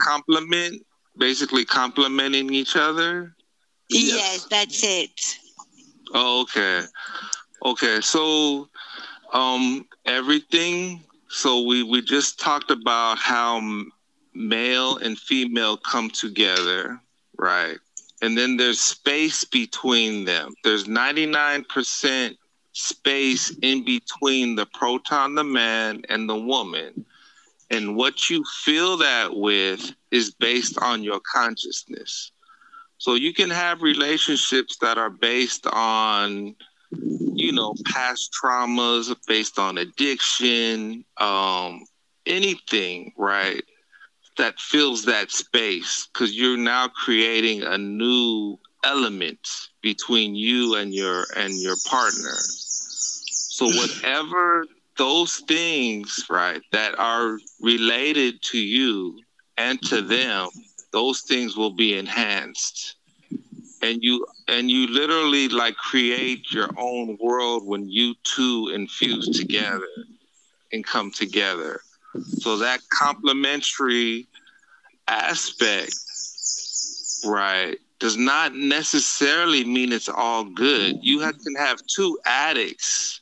complement, basically complementing each other. Yes, yes that's it. Oh, okay. Okay. So, um, everything. So we we just talked about how male and female come together, right? And then there's space between them. There's 99% space in between the proton, the man, and the woman. And what you feel that with is based on your consciousness. So you can have relationships that are based on, you know, past traumas, based on addiction, um, anything, right? That fills that space because you're now creating a new element between you and your and your partner. So whatever those things, right, that are related to you and to them, those things will be enhanced. And you and you literally like create your own world when you two infuse together and come together. So that complementary aspect, right, does not necessarily mean it's all good. You have, can have two addicts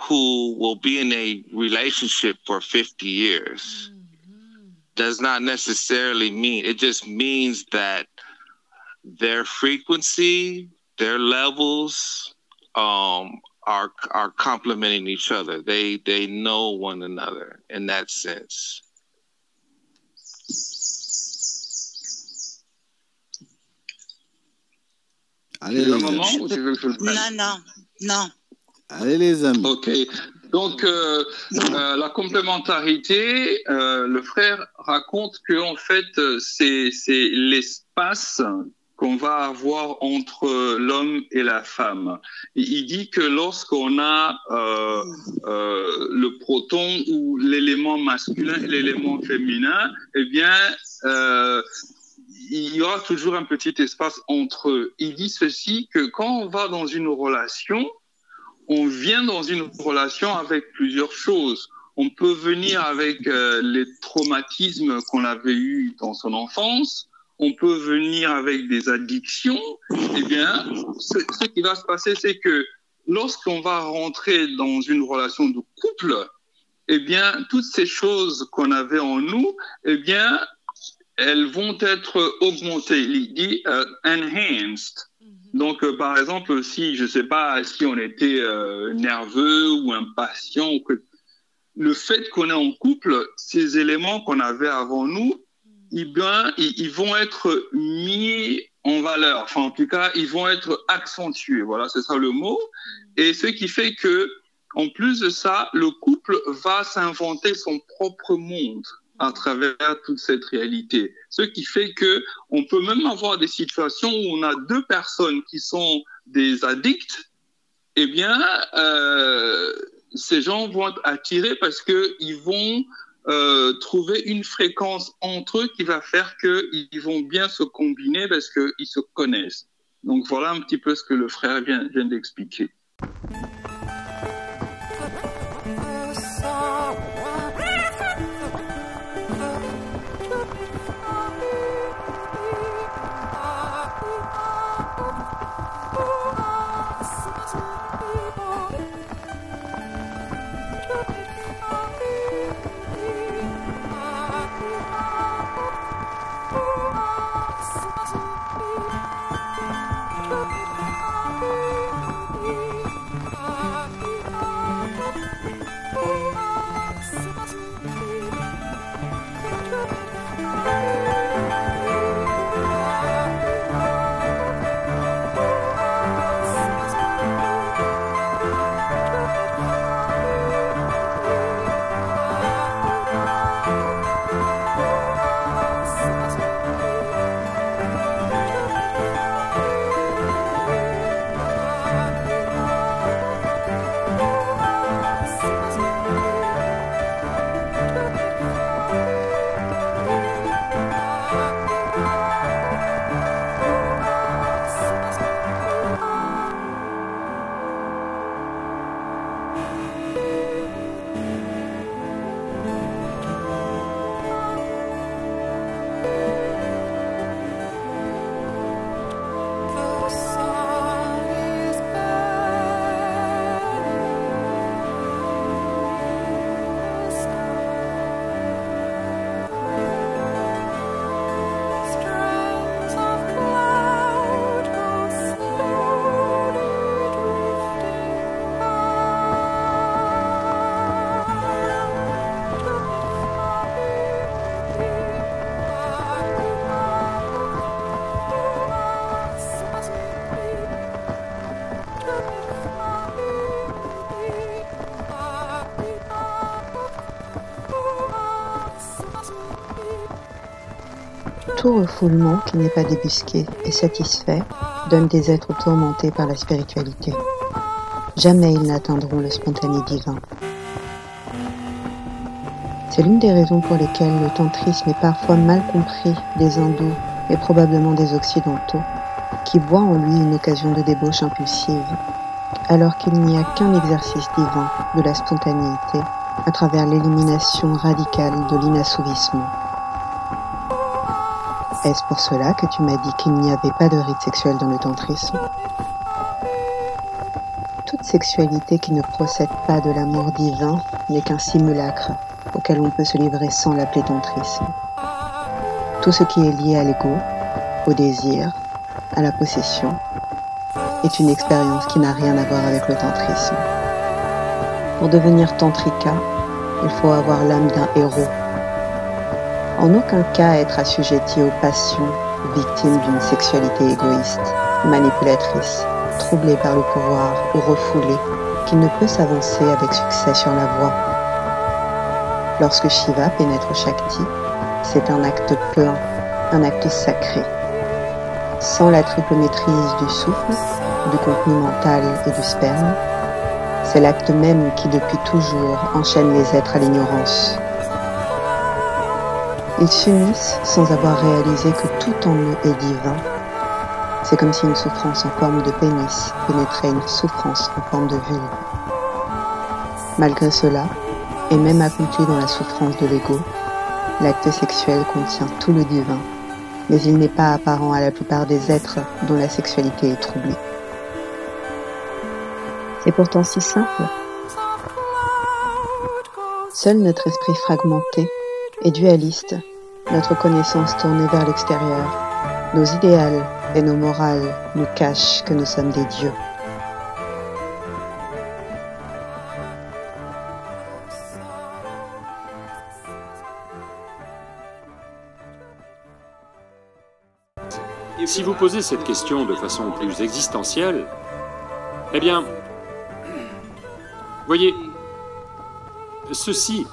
who will be in a relationship for 50 years mm-hmm. does not necessarily mean it just means that their frequency their levels um, are are complementing each other they they know one another in that sense Allez, non, non, non. Allez les amis. Ok. Donc euh, euh, la complémentarité, euh, le frère raconte que en fait c'est c'est l'espace qu'on va avoir entre l'homme et la femme. Il dit que lorsqu'on a euh, euh, le proton ou l'élément masculin et l'élément féminin, eh bien, euh, il y aura toujours un petit espace entre eux. Il dit ceci que quand on va dans une relation, on vient dans une relation avec plusieurs choses. On peut venir avec euh, les traumatismes qu'on avait eus dans son enfance. On peut venir avec des addictions. Eh bien, ce, qui va se passer, c'est que lorsqu'on va rentrer dans une relation de couple, eh bien, toutes ces choses qu'on avait en nous, eh bien, elles vont être augmentées, il dit euh, enhanced. Donc, euh, par exemple, si, je ne sais pas, si on était euh, nerveux ou impatient, le fait qu'on est en couple, ces éléments qu'on avait avant nous, ils, ben, ils, vont être mis en valeur. Enfin, en tout cas, ils vont être accentués. Voilà, c'est ça le mot. Et ce qui fait que, en plus de ça, le couple va s'inventer son propre monde à travers toute cette réalité. Ce qui fait que on peut même avoir des situations où on a deux personnes qui sont des addicts. Eh bien, euh, ces gens vont être attirés parce que ils vont euh, trouver une fréquence entre eux qui va faire qu'ils vont bien se combiner parce qu'ils se connaissent. Donc voilà un petit peu ce que le frère vient d'expliquer. Tout refoulement qui n'est pas débusqué et satisfait donne des êtres tourmentés par la spiritualité. Jamais ils n'atteindront le spontané divin. C'est l'une des raisons pour lesquelles le tantrisme est parfois mal compris des hindous et probablement des occidentaux, qui voient en lui une occasion de débauche impulsive, alors qu'il n'y a qu'un exercice divin de la spontanéité à travers l'élimination radicale de l'inassouvissement. Est-ce pour cela que tu m'as dit qu'il n'y avait pas de rite sexuel dans le tantrisme? Toute sexualité qui ne procède pas de l'amour divin n'est qu'un simulacre auquel on peut se livrer sans l'appeler tantrisme. Tout ce qui est lié à l'ego, au désir, à la possession, est une expérience qui n'a rien à voir avec le tantrisme. Pour devenir tantrika, il faut avoir l'âme d'un héros. En aucun cas être assujetti aux passions, victime d'une sexualité égoïste, manipulatrice, troublée par le pouvoir ou refoulée, qui ne peut s'avancer avec succès sur la voie. Lorsque Shiva pénètre Shakti, c'est un acte plein, un acte sacré. Sans la triple maîtrise du souffle, du contenu mental et du sperme, c'est l'acte même qui depuis toujours enchaîne les êtres à l'ignorance. Ils s'unissent sans avoir réalisé que tout en eux est divin. C'est comme si une souffrance en forme de pénis pénétrait une souffrance en forme de vulve. Malgré cela, et même accompli dans la souffrance de l'ego, l'acte sexuel contient tout le divin, mais il n'est pas apparent à la plupart des êtres dont la sexualité est troublée. C'est pourtant si simple. Seul notre esprit fragmenté et dualiste, notre connaissance tournée vers l'extérieur, nos idéaux et nos morales nous cachent que nous sommes des dieux. Si vous posez cette question de façon plus existentielle, eh bien, voyez, ceci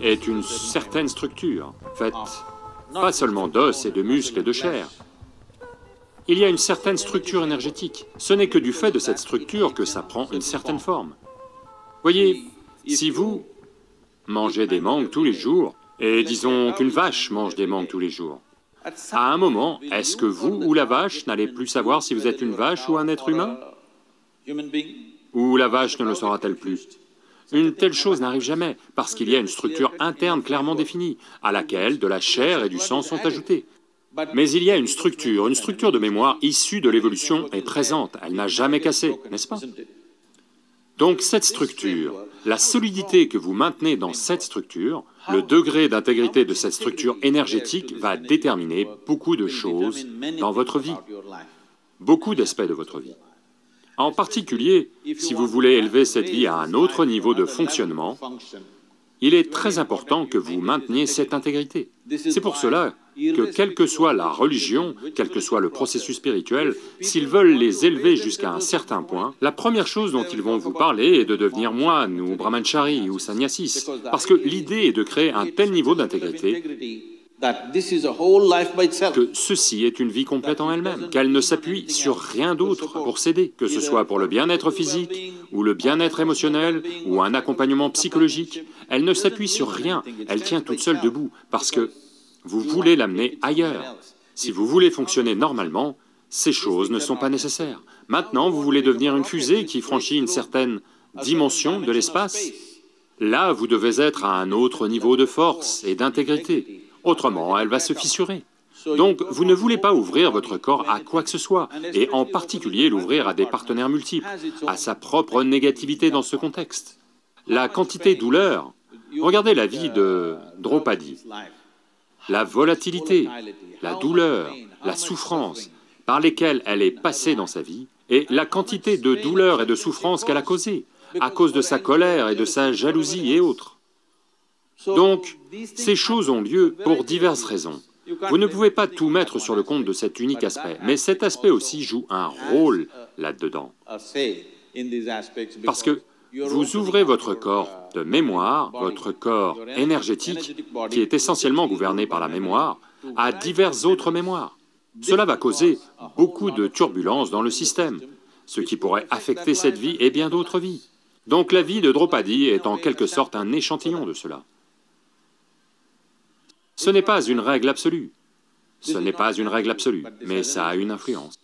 est une certaine structure, faite pas seulement d'os et de muscles et de chair. Il y a une certaine structure énergétique. Ce n'est que du fait de cette structure que ça prend une certaine forme. Voyez, si vous mangez des mangues tous les jours, et disons qu'une vache mange des mangues tous les jours, à un moment, est-ce que vous ou la vache n'allez plus savoir si vous êtes une vache ou un être humain? Ou la vache ne le saura-t-elle plus? Une telle chose n'arrive jamais, parce qu'il y a une structure interne clairement définie, à laquelle de la chair et du sang sont ajoutés. Mais il y a une structure, une structure de mémoire issue de l'évolution est présente, elle n'a jamais cassé, n'est-ce pas? Donc cette structure, la solidité que vous maintenez dans cette structure, le degré d'intégrité de cette structure énergétique va déterminer beaucoup de choses dans votre vie, beaucoup d'aspects de votre vie. En particulier, si vous voulez élever cette vie à un autre niveau de fonctionnement, il est très important que vous mainteniez cette intégrité. C'est pour cela que quelle que soit la religion, quel que soit le processus spirituel, s'ils veulent les élever jusqu'à un certain point, la première chose dont ils vont vous parler est de devenir moine ou brahmanchari ou sannyasis, parce que l'idée est de créer un tel niveau d'intégrité que ceci est une vie complète en elle-même, qu'elle ne s'appuie sur rien d'autre pour s'aider, que ce soit pour le bien-être physique, ou le bien-être émotionnel, ou un accompagnement psychologique. Elle ne s'appuie sur rien, elle tient toute seule debout, parce que vous voulez l'amener ailleurs. Si vous voulez fonctionner normalement, ces choses ne sont pas nécessaires. Maintenant, vous voulez devenir une fusée qui franchit une certaine dimension de l'espace Là, vous devez être à un autre niveau de force et d'intégrité. Autrement, elle va se fissurer. Donc, vous ne voulez pas ouvrir votre corps à quoi que ce soit, et en particulier l'ouvrir à des partenaires multiples, à sa propre négativité dans ce contexte. La quantité douleur, regardez la vie de Draupadi, la volatilité, la douleur, la souffrance par lesquelles elle est passée dans sa vie, et la quantité de douleur et de souffrance qu'elle a causée, à cause de sa colère et de sa jalousie et autres. Donc, ces choses ont lieu pour diverses raisons. Vous ne pouvez pas tout mettre sur le compte de cet unique aspect, mais cet aspect aussi joue un rôle là-dedans. Parce que Vous ouvrez votre corps de mémoire, votre corps énergétique, qui est essentiellement gouverné par la mémoire, à diverses autres mémoires. Cela va causer beaucoup de turbulences dans le système, ce qui pourrait affecter cette vie et bien d'autres vies. Donc la vie de Draupadi est en quelque sorte un échantillon de cela. Ce n'est pas une règle absolue. Ce n'est pas une règle absolue, mais ça a une influence.